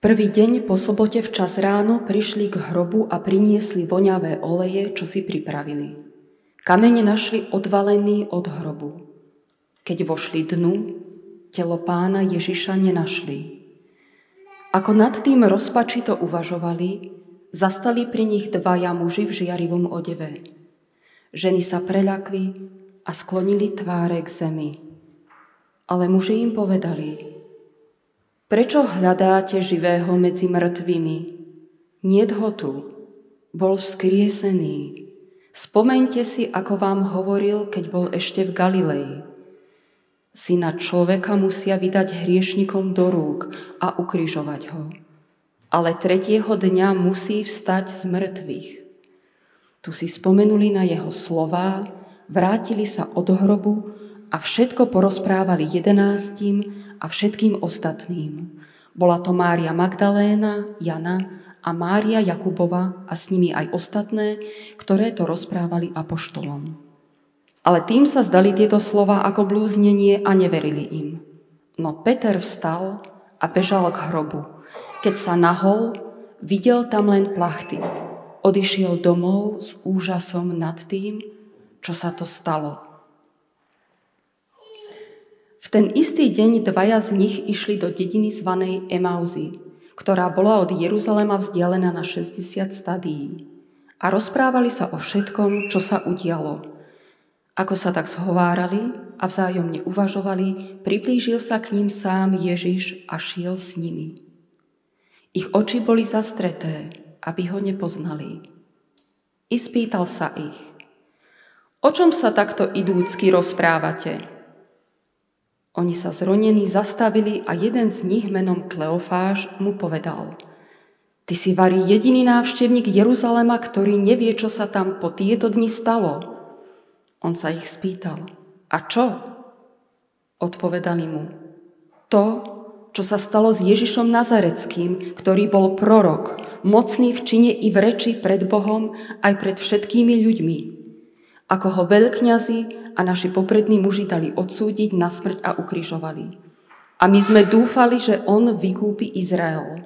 prvý deň po sobote včas ráno prišli k hrobu a priniesli voňavé oleje, čo si pripravili. Kamene našli odvalený od hrobu. Keď vošli dnu, telo pána Ježiša nenašli. Ako nad tým rozpačito uvažovali, zastali pri nich dvaja muži v žiarivom odeve. Ženy sa preľakli a sklonili tváre k zemi. Ale muži im povedali, Prečo hľadáte živého medzi mŕtvými? Niet ho tu. Bol vzkriesený. Spomeňte si, ako vám hovoril, keď bol ešte v Galilei. Syna človeka musia vydať hriešnikom do rúk a ukrižovať ho. Ale tretieho dňa musí vstať z mŕtvych. Tu si spomenuli na jeho slová, vrátili sa od hrobu a všetko porozprávali jedenáctim a všetkým ostatným. Bola to Mária Magdaléna, Jana a Mária Jakubova a s nimi aj ostatné, ktoré to rozprávali apoštolom. Ale tým sa zdali tieto slova ako blúznenie a neverili im. No Peter vstal a bežal k hrobu. Keď sa nahol, videl tam len plachty. Odišiel domov s úžasom nad tým, čo sa to stalo v ten istý deň dvaja z nich išli do dediny zvanej Emauzy, ktorá bola od Jeruzalema vzdialená na 60 stadií. A rozprávali sa o všetkom, čo sa udialo. Ako sa tak zhovárali a vzájomne uvažovali, priblížil sa k ním sám Ježiš a šiel s nimi. Ich oči boli zastreté, aby ho nepoznali. I spýtal sa ich, o čom sa takto idúcky rozprávate? Oni sa zronení zastavili a jeden z nich menom Kleofáš mu povedal Ty si varí jediný návštevník Jeruzalema, ktorý nevie, čo sa tam po tieto dni stalo. On sa ich spýtal A čo? Odpovedali mu To, čo sa stalo s Ježišom Nazareckým, ktorý bol prorok, mocný v čine i v reči pred Bohom aj pred všetkými ľuďmi. Ako ho veľkňazi a naši poprední muži dali odsúdiť na smrť a ukrižovali. A my sme dúfali, že on vykúpi Izrael.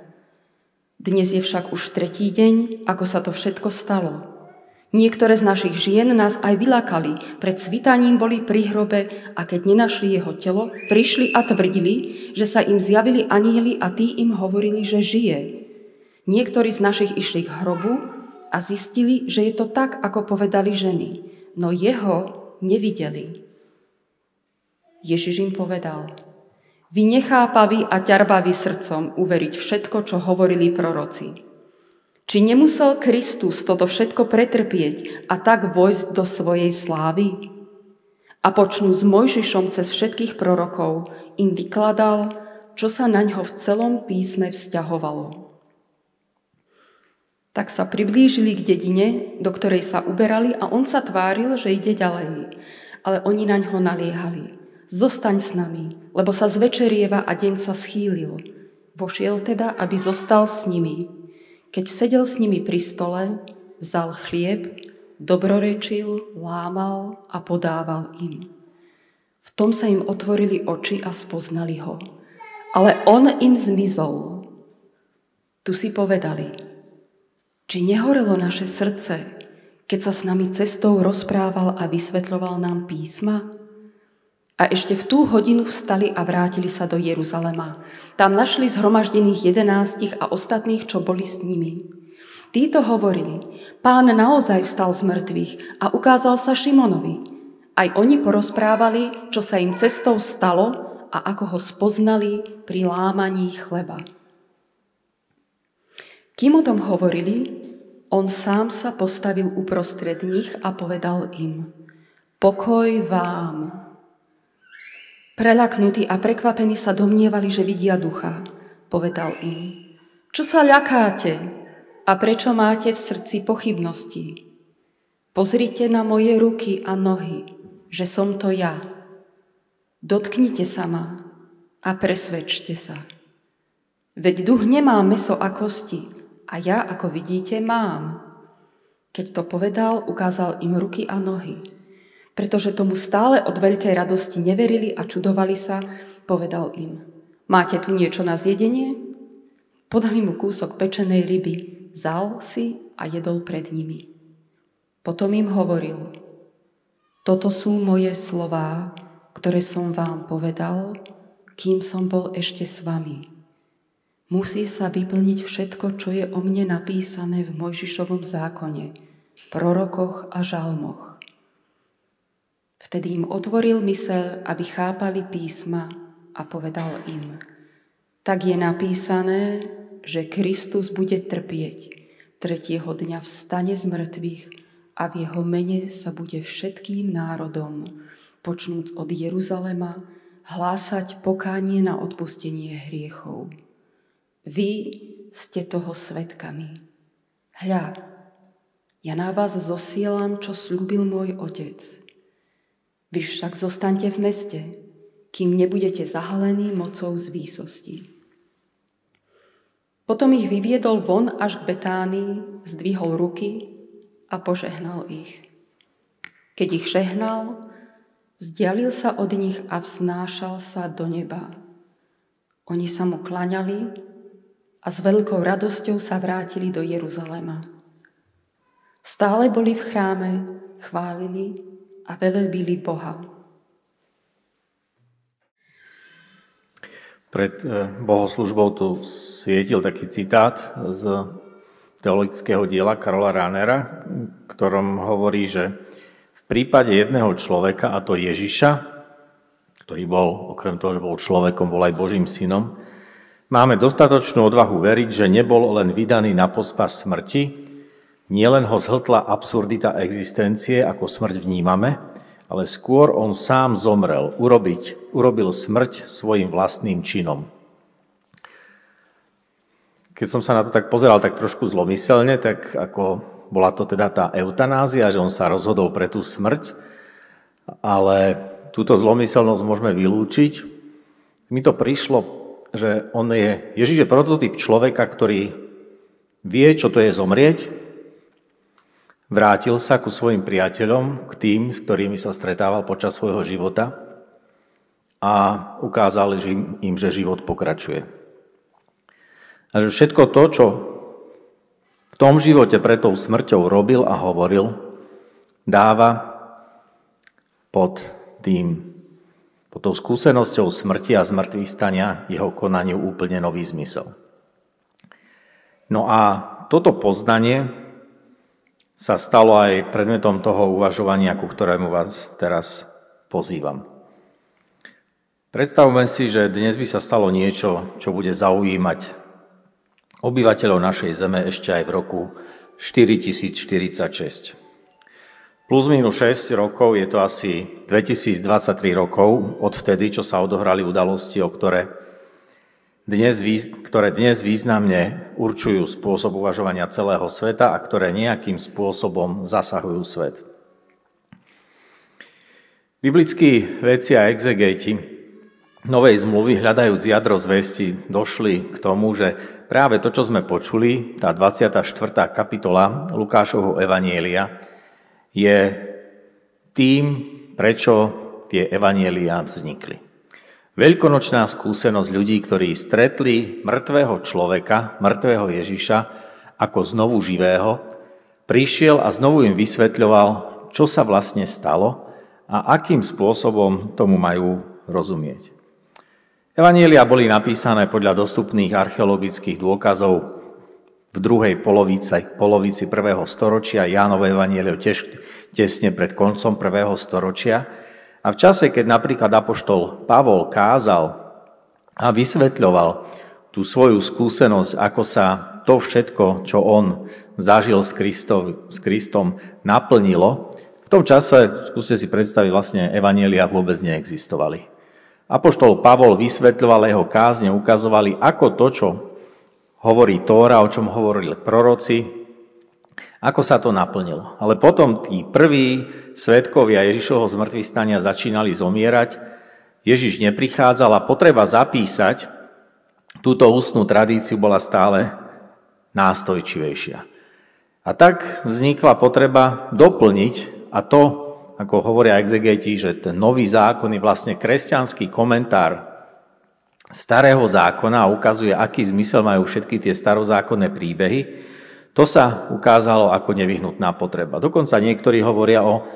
Dnes je však už tretí deň, ako sa to všetko stalo. Niektoré z našich žien nás aj vylakali, pred svitaním boli pri hrobe a keď nenašli jeho telo, prišli a tvrdili, že sa im zjavili anieli a tí im hovorili, že žije. Niektorí z našich išli k hrobu a zistili, že je to tak, ako povedali ženy. No jeho nevideli. Ježiš im povedal, vy nechápaví a ťarbaví srdcom uveriť všetko, čo hovorili proroci. Či nemusel Kristus toto všetko pretrpieť a tak vojsť do svojej slávy? A počnú s Mojžišom cez všetkých prorokov im vykladal, čo sa na ňo v celom písme vzťahovalo. Tak sa priblížili k dedine, do ktorej sa uberali a on sa tváril, že ide ďalej. Ale oni na ňo naliehali. Zostaň s nami, lebo sa zvečerieva a deň sa schýlil. Vošiel teda, aby zostal s nimi. Keď sedel s nimi pri stole, vzal chlieb, dobrorečil, lámal a podával im. V tom sa im otvorili oči a spoznali ho. Ale on im zmizol. Tu si povedali, či nehorelo naše srdce, keď sa s nami cestou rozprával a vysvetľoval nám písma? A ešte v tú hodinu vstali a vrátili sa do Jeruzalema. Tam našli zhromaždených jedenástich a ostatných, čo boli s nimi. Títo hovorili, pán naozaj vstal z mŕtvych a ukázal sa Šimonovi. Aj oni porozprávali, čo sa im cestou stalo a ako ho spoznali pri lámaní chleba. Kým o tom hovorili, on sám sa postavil uprostred nich a povedal im, pokoj vám. Prelaknutí a prekvapení sa domnievali, že vidia ducha. Povedal im, čo sa ľakáte a prečo máte v srdci pochybnosti? Pozrite na moje ruky a nohy, že som to ja. Dotknite sa ma a presvedčte sa. Veď duch nemá meso a kosti, a ja, ako vidíte, mám. Keď to povedal, ukázal im ruky a nohy. Pretože tomu stále od veľkej radosti neverili a čudovali sa, povedal im, máte tu niečo na zjedenie? Podali mu kúsok pečenej ryby, vzal si a jedol pred nimi. Potom im hovoril, toto sú moje slová, ktoré som vám povedal, kým som bol ešte s vami. Musí sa vyplniť všetko, čo je o mne napísané v Mojžišovom zákone, prorokoch a žalmoch. Vtedy im otvoril mysel, aby chápali písma a povedal im, tak je napísané, že Kristus bude trpieť, tretieho dňa vstane z mŕtvych a v jeho mene sa bude všetkým národom, počnúc od Jeruzalema, hlásať pokánie na odpustenie hriechov. Vy ste toho svetkami. Hľa, ja na vás zosielam, čo slúbil môj otec. Vy však zostaňte v meste, kým nebudete zahalení mocou z výsosti. Potom ich vyviedol von až k Betánii, zdvihol ruky a požehnal ich. Keď ich žehnal, vzdialil sa od nich a vznášal sa do neba. Oni sa mu klaňali a s veľkou radosťou sa vrátili do Jeruzalema. Stále boli v chráme, chválili a velebili Boha. Pred eh, bohoslužbou tu svietil taký citát z teologického diela Karola Ránera, ktorom hovorí, že v prípade jedného človeka, a to Ježiša, ktorý bol, okrem toho, že bol človekom, bol aj Božím synom, máme dostatočnú odvahu veriť, že nebol len vydaný na pospas smrti, nielen ho zhltla absurdita existencie, ako smrť vnímame, ale skôr on sám zomrel, urobiť, urobil smrť svojim vlastným činom. Keď som sa na to tak pozeral tak trošku zlomyselne, tak ako bola to teda tá eutanázia, že on sa rozhodol pre tú smrť, ale túto zlomyselnosť môžeme vylúčiť. Mi to prišlo, že on je, Ježiš je prototyp človeka, ktorý vie, čo to je zomrieť, Vrátil sa ku svojim priateľom, k tým, s ktorými sa stretával počas svojho života a ukázal im, že život pokračuje. A že všetko to, čo v tom živote pred tou smrťou robil a hovoril, dáva pod tým, pod tou skúsenosťou smrti a zmrtvých stania jeho konaniu úplne nový zmysel. No a toto poznanie sa stalo aj predmetom toho uvažovania, ku ktorému vás teraz pozývam. Predstavme si, že dnes by sa stalo niečo, čo bude zaujímať obyvateľov našej Zeme ešte aj v roku 4046. Plus minus 6 rokov je to asi 2023 rokov od vtedy, čo sa odohrali udalosti, o ktoré dnes, ktoré dnes významne určujú spôsob uvažovania celého sveta a ktoré nejakým spôsobom zasahujú svet. Biblickí vedci a exegeti novej zmluvy, hľadajúc jadro zvesti, došli k tomu, že práve to, čo sme počuli, tá 24. kapitola Lukášovho Evanielia, je tým, prečo tie Evanielia vznikli. Veľkonočná skúsenosť ľudí, ktorí stretli mŕtvého človeka, mŕtvého Ježiša, ako znovu živého, prišiel a znovu im vysvetľoval, čo sa vlastne stalo a akým spôsobom tomu majú rozumieť. Evanielia boli napísané podľa dostupných archeologických dôkazov v druhej polovici, polovici prvého storočia, Jánové evanielio tiež tesne pred koncom prvého storočia, a v čase, keď napríklad Apoštol Pavol kázal a vysvetľoval tú svoju skúsenosť, ako sa to všetko, čo on zažil s, Kristov, s Kristom, naplnilo, v tom čase, skúste si predstaviť, vlastne evanielia vôbec neexistovali. Apoštol Pavol vysvetľoval jeho kázne, ukazovali, ako to, čo hovorí Tóra, o čom hovorili proroci, ako sa to naplnilo. Ale potom tí prví svetkovia Ježišovho zmrtvých stania začínali zomierať, Ježiš neprichádzal a potreba zapísať túto ústnú tradíciu bola stále nástojčivejšia. A tak vznikla potreba doplniť, a to, ako hovoria exegeti, že ten nový zákon je vlastne kresťanský komentár starého zákona a ukazuje, aký zmysel majú všetky tie starozákonné príbehy, to sa ukázalo ako nevyhnutná potreba. Dokonca niektorí hovoria o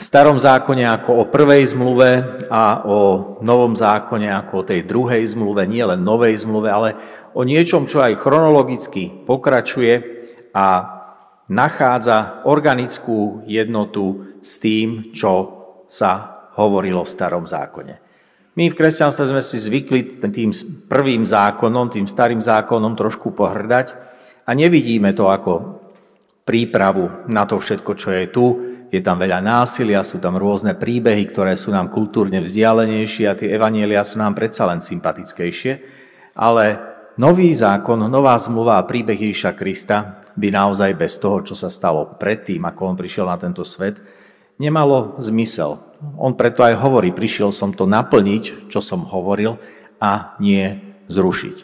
starom zákone ako o prvej zmluve a o novom zákone ako o tej druhej zmluve, nie len novej zmluve, ale o niečom, čo aj chronologicky pokračuje a nachádza organickú jednotu s tým, čo sa hovorilo v starom zákone. My v kresťanstve sme si zvykli tým prvým zákonom, tým starým zákonom trošku pohrdať a nevidíme to ako prípravu na to všetko, čo je tu, je tam veľa násilia, sú tam rôzne príbehy, ktoré sú nám kultúrne vzdialenejšie a tie evanielia sú nám predsa len sympatickejšie. Ale nový zákon, nová zmluva a príbeh Ježiša Krista by naozaj bez toho, čo sa stalo predtým, ako on prišiel na tento svet, nemalo zmysel. On preto aj hovorí, prišiel som to naplniť, čo som hovoril, a nie zrušiť.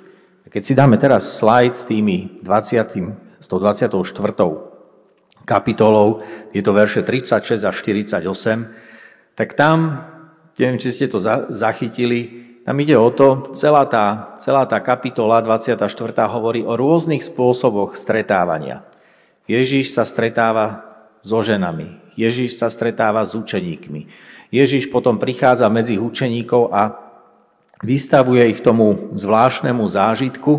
Keď si dáme teraz slajd s tými 20, s tou 24 kapitolou, je to verše 36 a 48, tak tam, neviem, či ste to zachytili, tam ide o to, celá tá, celá tá kapitola 24. hovorí o rôznych spôsoboch stretávania. Ježíš sa stretáva so ženami, Ježíš sa stretáva s učeníkmi. Ježíš potom prichádza medzi učeníkov a vystavuje ich tomu zvláštnemu zážitku,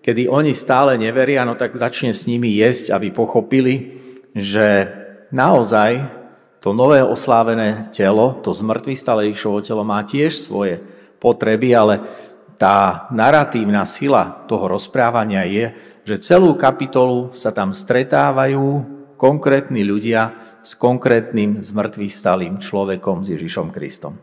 kedy oni stále neveria, no tak začne s nimi jesť, aby pochopili, že naozaj to nové oslávené telo, to zmrtvý stále Ježišovo telo má tiež svoje potreby, ale tá naratívna sila toho rozprávania je, že celú kapitolu sa tam stretávajú konkrétni ľudia s konkrétnym zmrtvý človekom, s Ježišom Kristom.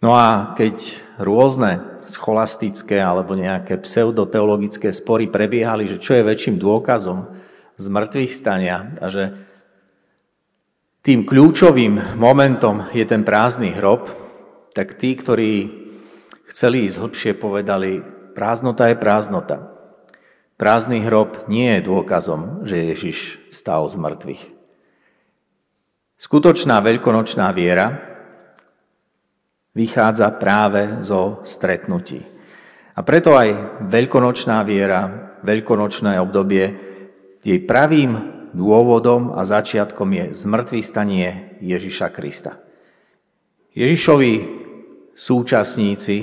No a keď rôzne scholastické alebo nejaké pseudoteologické spory prebiehali, že čo je väčším dôkazom z stania a že tým kľúčovým momentom je ten prázdny hrob, tak tí, ktorí chceli ísť hlbšie, povedali, prázdnota je prázdnota. Prázdny hrob nie je dôkazom, že Ježiš stal z mŕtvych. Skutočná veľkonočná viera vychádza práve zo stretnutí. A preto aj veľkonočná viera, veľkonočné obdobie jej pravým dôvodom a začiatkom je zmrtvý stanie Ježiša Krista. Ježišovi súčasníci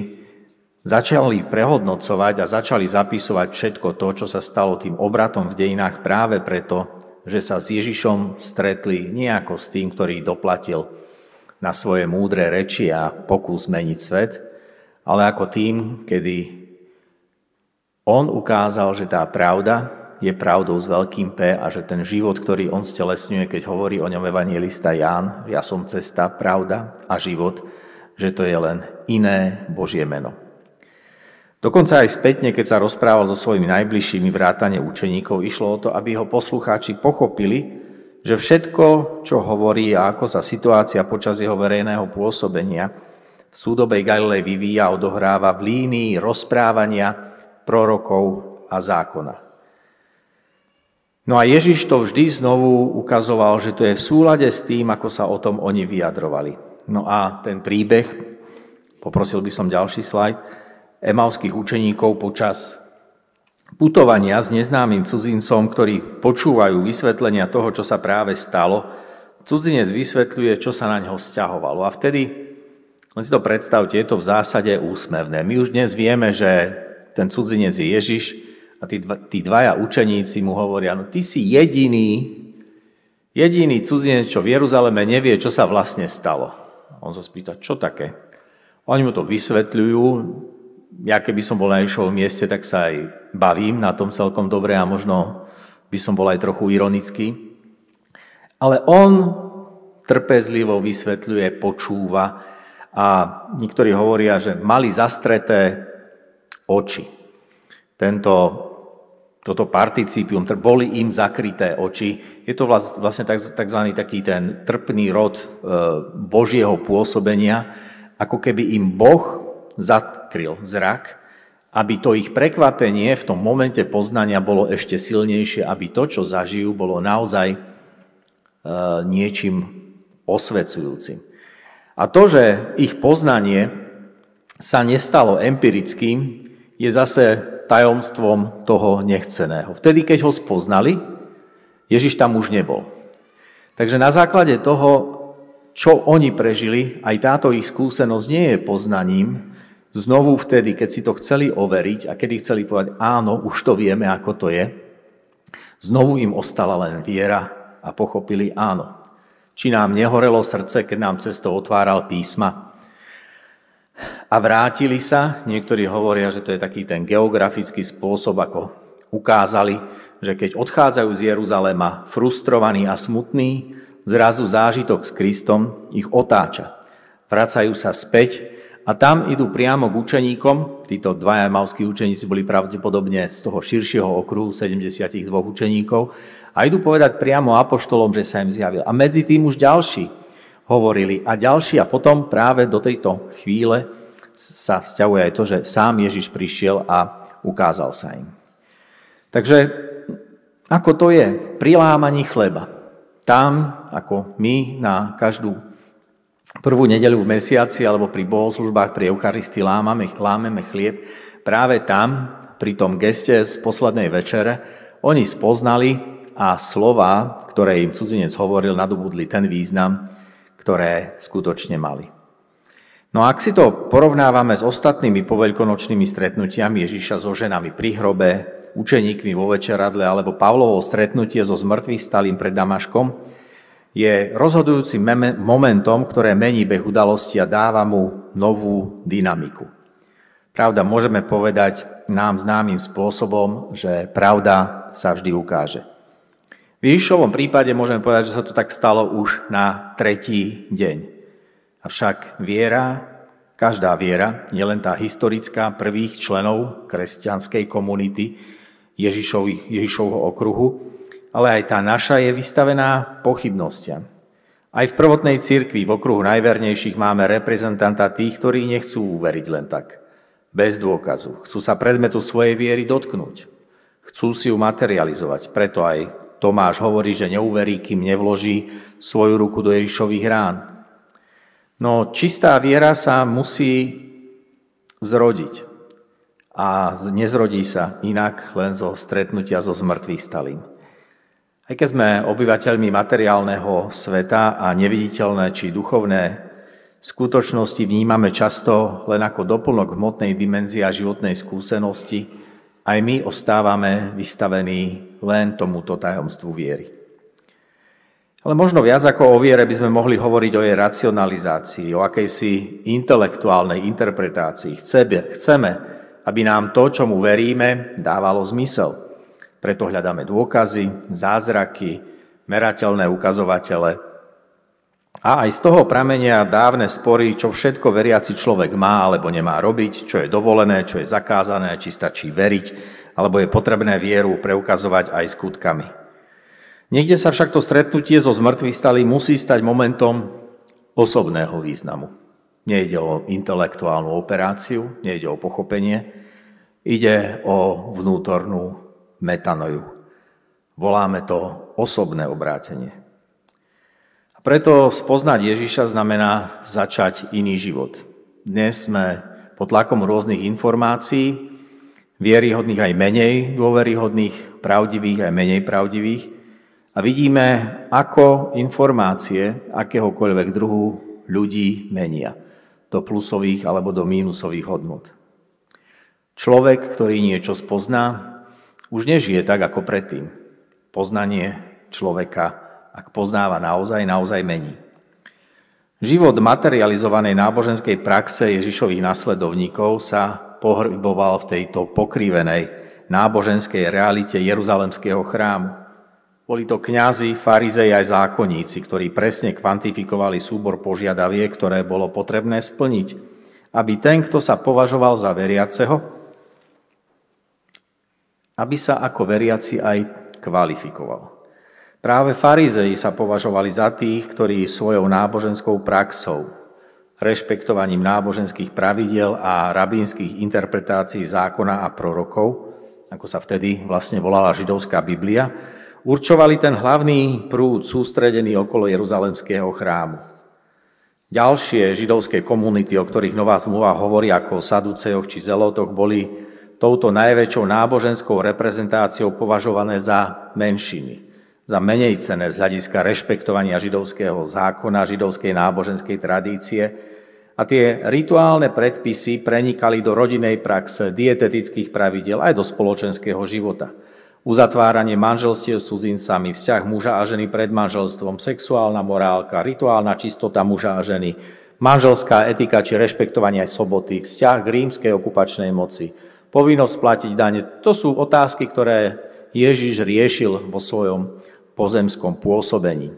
začali prehodnocovať a začali zapisovať všetko to, čo sa stalo tým obratom v dejinách práve preto, že sa s Ježišom stretli nejako s tým, ktorý doplatil na svoje múdre reči a pokus zmeniť svet, ale ako tým, kedy on ukázal, že tá pravda, je pravdou s veľkým P a že ten život, ktorý on stelesňuje, keď hovorí o ňom evangelista Ján, ja som cesta, pravda a život, že to je len iné Božie meno. Dokonca aj spätne, keď sa rozprával so svojimi najbližšími vrátane učeníkov, išlo o to, aby ho poslucháči pochopili, že všetko, čo hovorí a ako sa situácia počas jeho verejného pôsobenia v súdobej Galilei vyvíja, odohráva v línii rozprávania prorokov a zákona. No a Ježiš to vždy znovu ukazoval, že to je v súlade s tým, ako sa o tom oni vyjadrovali. No a ten príbeh, poprosil by som ďalší slajd, emalských učeníkov počas putovania s neznámym cudzincom, ktorí počúvajú vysvetlenia toho, čo sa práve stalo, cudzinec vysvetľuje, čo sa na neho vzťahovalo. A vtedy, len si to predstavte, je to v zásade úsmevné. My už dnes vieme, že ten cudzinec je Ježiš, a tí, dva, tí dvaja učeníci mu hovoria, no ty si jediný, jediný cudzinec, čo v Jeruzaleme nevie, čo sa vlastne stalo. On sa spýta, čo také? Oni mu to vysvetľujú, ja keby som bol na Ježišovom mieste, tak sa aj bavím na tom celkom dobre a možno by som bol aj trochu ironický. Ale on trpezlivo vysvetľuje, počúva a niektorí hovoria, že mali zastreté oči. Tento toto participium, boli im zakryté oči. Je to vlastne tzv. taký ten trpný rod e, Božieho pôsobenia, ako keby im Boh zakryl zrak, aby to ich prekvapenie v tom momente poznania bolo ešte silnejšie, aby to, čo zažijú, bolo naozaj e, niečím osvecujúcim. A to, že ich poznanie sa nestalo empirickým, je zase tajomstvom toho nechceného. Vtedy, keď ho spoznali, Ježiš tam už nebol. Takže na základe toho, čo oni prežili, aj táto ich skúsenosť nie je poznaním, znovu vtedy, keď si to chceli overiť a kedy chceli povedať, áno, už to vieme, ako to je, znovu im ostala len viera a pochopili, áno. Či nám nehorelo srdce, keď nám cesto otváral písma, a vrátili sa. Niektorí hovoria, že to je taký ten geografický spôsob, ako ukázali, že keď odchádzajú z Jeruzalema frustrovaní a smutní, zrazu zážitok s Kristom ich otáča. Vracajú sa späť a tam idú priamo k učeníkom. Títo dvaja malskí učeníci boli pravdepodobne z toho širšieho okruhu 72 učeníkov a idú povedať priamo apoštolom, že sa im zjavil. A medzi tým už ďalší hovorili a ďalší a potom práve do tejto chvíle sa vzťahuje aj to, že sám Ježiš prišiel a ukázal sa im. Takže ako to je pri lámaní chleba? Tam, ako my na každú prvú nedeľu v mesiaci alebo pri bohoslužbách, pri Eucharistii lámame, lámeme chlieb, práve tam, pri tom geste z poslednej večere, oni spoznali a slova, ktoré im cudzinec hovoril, nadobudli ten význam, ktoré skutočne mali. No a ak si to porovnávame s ostatnými poveľkonočnými stretnutiami Ježiša so ženami pri hrobe, učeníkmi vo večeradle alebo Pavlovo stretnutie so zmrtvých stalým pred Damaškom, je rozhodujúcim momentom, ktoré mení beh udalosti a dáva mu novú dynamiku. Pravda, môžeme povedať nám známym spôsobom, že pravda sa vždy ukáže. V Ježišovom prípade môžeme povedať, že sa to tak stalo už na tretí deň. Avšak viera, každá viera, nielen tá historická prvých členov kresťanskej komunity Ježišovho okruhu, ale aj tá naša je vystavená pochybnostiam. Aj v prvotnej cirkvi v okruhu najvernejších máme reprezentanta tých, ktorí nechcú uveriť len tak, bez dôkazu. Chcú sa predmetu svojej viery dotknúť. Chcú si ju materializovať. Preto aj Tomáš hovorí, že neuverí, kým nevloží svoju ruku do Ježišových rán. No čistá viera sa musí zrodiť. A nezrodí sa inak len zo stretnutia so zmrtvých stalým. Aj keď sme obyvateľmi materiálneho sveta a neviditeľné či duchovné skutočnosti vnímame často len ako doplnok hmotnej dimenzie a životnej skúsenosti, aj my ostávame vystavení len tomuto tajomstvu viery. Ale možno viac ako o viere by sme mohli hovoriť o jej racionalizácii, o akejsi intelektuálnej interpretácii. Chceme, aby nám to, čomu veríme, dávalo zmysel. Preto hľadáme dôkazy, zázraky, merateľné ukazovatele. A aj z toho pramenia dávne spory, čo všetko veriaci človek má alebo nemá robiť, čo je dovolené, čo je zakázané, či stačí veriť, alebo je potrebné vieru preukazovať aj skutkami. Niekde sa však to stretnutie so zmrtvých stali musí stať momentom osobného významu. Nejde o intelektuálnu operáciu, nejde o pochopenie, ide o vnútornú metanoju. Voláme to osobné obrátenie. A preto spoznať Ježiša znamená začať iný život. Dnes sme pod tlakom rôznych informácií, vieryhodných aj menej dôveryhodných, pravdivých aj menej pravdivých. A vidíme, ako informácie akéhokoľvek druhu ľudí menia do plusových alebo do mínusových hodnot. Človek, ktorý niečo spozná, už nežije tak ako predtým. Poznanie človeka, ak poznáva naozaj, naozaj mení. Život materializovanej náboženskej praxe Ježišových nasledovníkov sa pohrboval v tejto pokrivenej náboženskej realite Jeruzalemského chrámu. Boli to kňazi, farizej aj zákonníci, ktorí presne kvantifikovali súbor požiadaviek, ktoré bolo potrebné splniť, aby ten, kto sa považoval za veriaceho, aby sa ako veriaci aj kvalifikoval. Práve farizei sa považovali za tých, ktorí svojou náboženskou praxou, rešpektovaním náboženských pravidiel a rabínskych interpretácií zákona a prorokov, ako sa vtedy vlastne volala židovská Biblia, určovali ten hlavný prúd sústredený okolo Jeruzalemského chrámu. Ďalšie židovské komunity, o ktorých Nová zmluva hovorí ako o Saducejoch či Zelotoch, boli touto najväčšou náboženskou reprezentáciou považované za menšiny, za menej cené z hľadiska rešpektovania židovského zákona, židovskej náboženskej tradície. A tie rituálne predpisy prenikali do rodinej praxe, dietetických pravidel aj do spoločenského života – uzatváranie manželstiev s cudzincami, vzťah muža a ženy pred manželstvom, sexuálna morálka, rituálna čistota muža a ženy, manželská etika či rešpektovanie soboty, vzťah k rímskej okupačnej moci, povinnosť platiť dane. To sú otázky, ktoré Ježiš riešil vo svojom pozemskom pôsobení,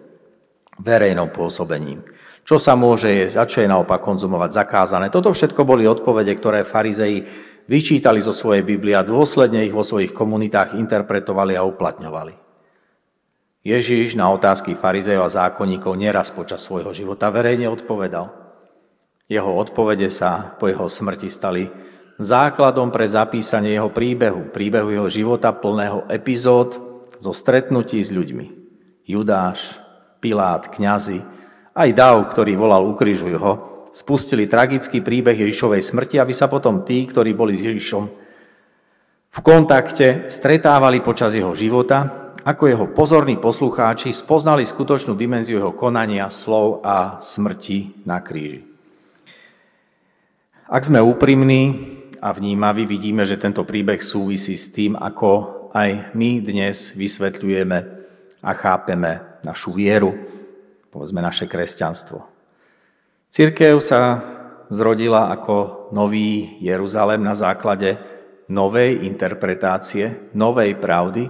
verejnom pôsobení. Čo sa môže jesť a čo je naopak konzumovať zakázané. Toto všetko boli odpovede, ktoré farizei vyčítali zo svojej Biblie a dôsledne ich vo svojich komunitách interpretovali a uplatňovali. Ježíš na otázky farizejov a zákonníkov neraz počas svojho života verejne odpovedal. Jeho odpovede sa po jeho smrti stali základom pre zapísanie jeho príbehu, príbehu jeho života plného epizód zo stretnutí s ľuďmi. Judáš, Pilát, kňazi, aj Dav, ktorý volal ukrižuj ho, spustili tragický príbeh Ježišovej smrti, aby sa potom tí, ktorí boli s Ježišom v kontakte, stretávali počas jeho života, ako jeho pozorní poslucháči spoznali skutočnú dimenziu jeho konania, slov a smrti na kríži. Ak sme úprimní a vnímaví, vidíme, že tento príbeh súvisí s tým, ako aj my dnes vysvetľujeme a chápeme našu vieru, povedzme naše kresťanstvo. Církev sa zrodila ako nový Jeruzalem na základe novej interpretácie, novej pravdy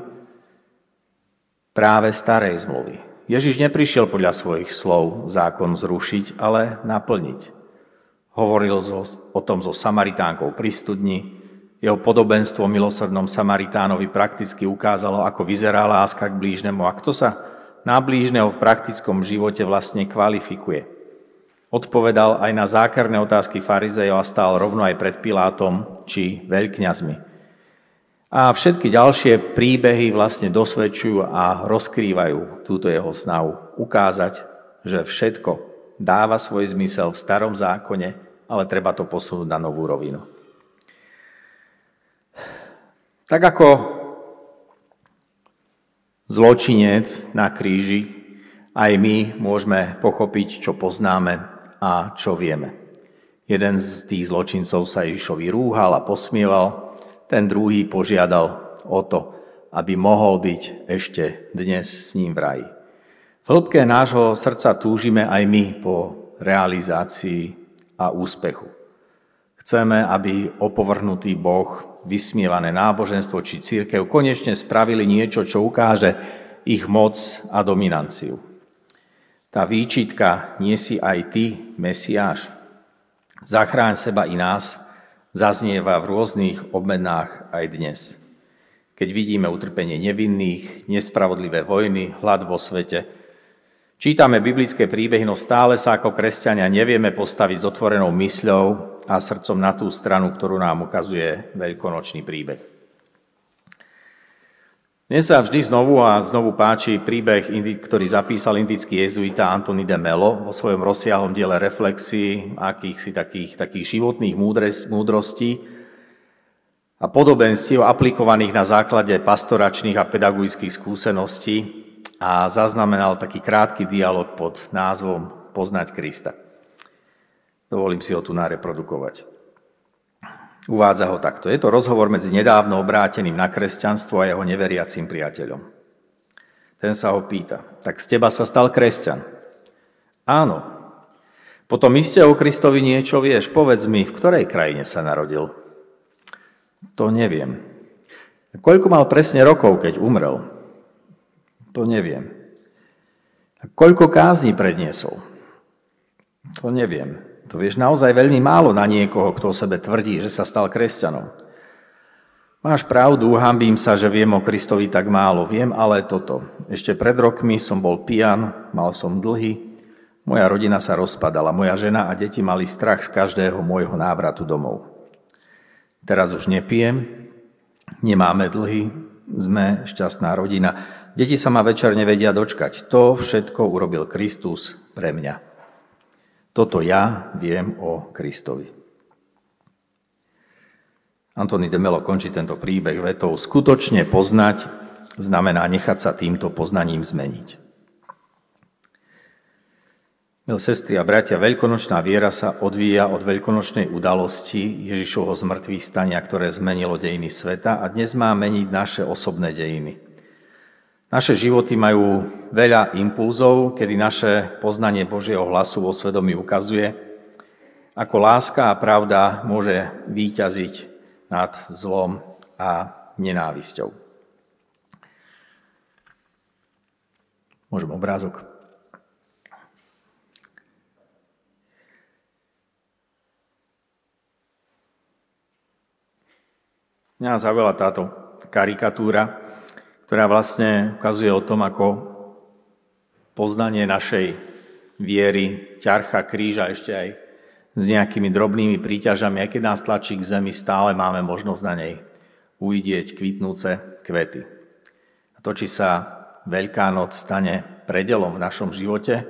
práve starej zmluvy. Ježiš neprišiel podľa svojich slov zákon zrušiť, ale naplniť. Hovoril o tom so Samaritánkou pri studni, jeho podobenstvo o milosrdnom Samaritánovi prakticky ukázalo, ako vyzerá láska k blížnemu a kto sa na blížneho v praktickom živote vlastne kvalifikuje. Odpovedal aj na zákerné otázky farizejov a stál rovno aj pred Pilátom či veľkňazmi. A všetky ďalšie príbehy vlastne dosvedčujú a rozkrývajú túto jeho snahu ukázať, že všetko dáva svoj zmysel v starom zákone, ale treba to posunúť na novú rovinu. Tak ako zločinec na kríži, aj my môžeme pochopiť, čo poznáme a čo vieme. Jeden z tých zločincov sa Ježišovi rúhal a posmieval, ten druhý požiadal o to, aby mohol byť ešte dnes s ním v raji. V hĺbke nášho srdca túžime aj my po realizácii a úspechu. Chceme, aby opovrhnutý Boh, vysmievané náboženstvo či církev konečne spravili niečo, čo ukáže ich moc a dominanciu. Tá výčitka, nie aj ty, Mesiáš, zachráň seba i nás, zaznieva v rôznych obmenách aj dnes. Keď vidíme utrpenie nevinných, nespravodlivé vojny, hlad vo svete, čítame biblické príbehy, no stále sa ako kresťania nevieme postaviť s otvorenou mysľou a srdcom na tú stranu, ktorú nám ukazuje veľkonočný príbeh. Mne sa vždy znovu a znovu páči príbeh, ktorý zapísal indický jezuita Antony de Melo vo svojom rozsiahlom diele reflexí, akýchsi takých, takých životných múdrostí a podobenstiev aplikovaných na základe pastoračných a pedagogických skúseností a zaznamenal taký krátky dialog pod názvom Poznať Krista. Dovolím si ho tu nareprodukovať. Uvádza ho takto. Je to rozhovor medzi nedávno obráteným na kresťanstvo a jeho neveriacím priateľom. Ten sa ho pýta, tak z teba sa stal kresťan? Áno. Potom iste o Kristovi niečo vieš. Povedz mi, v ktorej krajine sa narodil? To neviem. Koľko mal presne rokov, keď umrel? To neviem. A koľko kázni predniesol? To neviem. To vieš naozaj veľmi málo na niekoho, kto o sebe tvrdí, že sa stal kresťanom. Máš pravdu, hambím sa, že viem o Kristovi tak málo. Viem ale toto. Ešte pred rokmi som bol pijan, mal som dlhy, moja rodina sa rozpadala, moja žena a deti mali strach z každého môjho návratu domov. Teraz už nepijem, nemáme dlhy, sme šťastná rodina. Deti sa ma večer nevedia dočkať. To všetko urobil Kristus pre mňa. Toto ja viem o Kristovi. Antony de Melo končí tento príbeh vetou skutočne poznať znamená nechať sa týmto poznaním zmeniť. Milé sestry a bratia, veľkonočná viera sa odvíja od veľkonočnej udalosti Ježišovho zmrtvých stania, ktoré zmenilo dejiny sveta a dnes má meniť naše osobné dejiny. Naše životy majú veľa impulzov, kedy naše poznanie Božieho hlasu vo svedomí ukazuje, ako láska a pravda môže výťaziť nad zlom a nenávisťou. Môžem obrázok. Mňa zaujala táto karikatúra, ktorá vlastne ukazuje o tom, ako poznanie našej viery ťarcha kríža ešte aj s nejakými drobnými príťažami, aj keď nás tlačí k zemi, stále máme možnosť na nej uvidieť kvitnúce kvety. A to, či sa Veľká noc stane predelom v našom živote,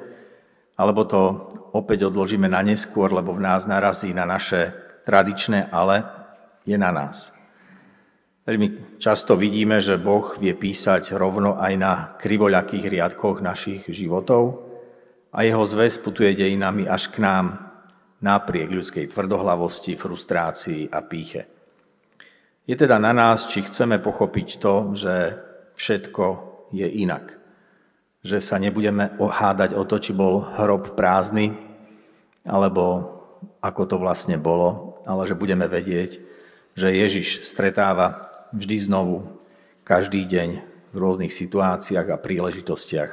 alebo to opäť odložíme na neskôr, lebo v nás narazí na naše tradičné, ale je na nás. Veľmi často vidíme, že Boh vie písať rovno aj na krivoľakých riadkoch našich životov a jeho zväz putuje dejinami až k nám, napriek ľudskej tvrdohlavosti, frustrácii a píche. Je teda na nás, či chceme pochopiť to, že všetko je inak. Že sa nebudeme ohádať o to, či bol hrob prázdny, alebo ako to vlastne bolo, ale že budeme vedieť, že Ježiš stretáva vždy znovu, každý deň v rôznych situáciách a príležitostiach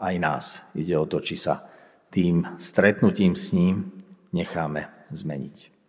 aj nás. Ide o to, či sa tým stretnutím s ním necháme zmeniť.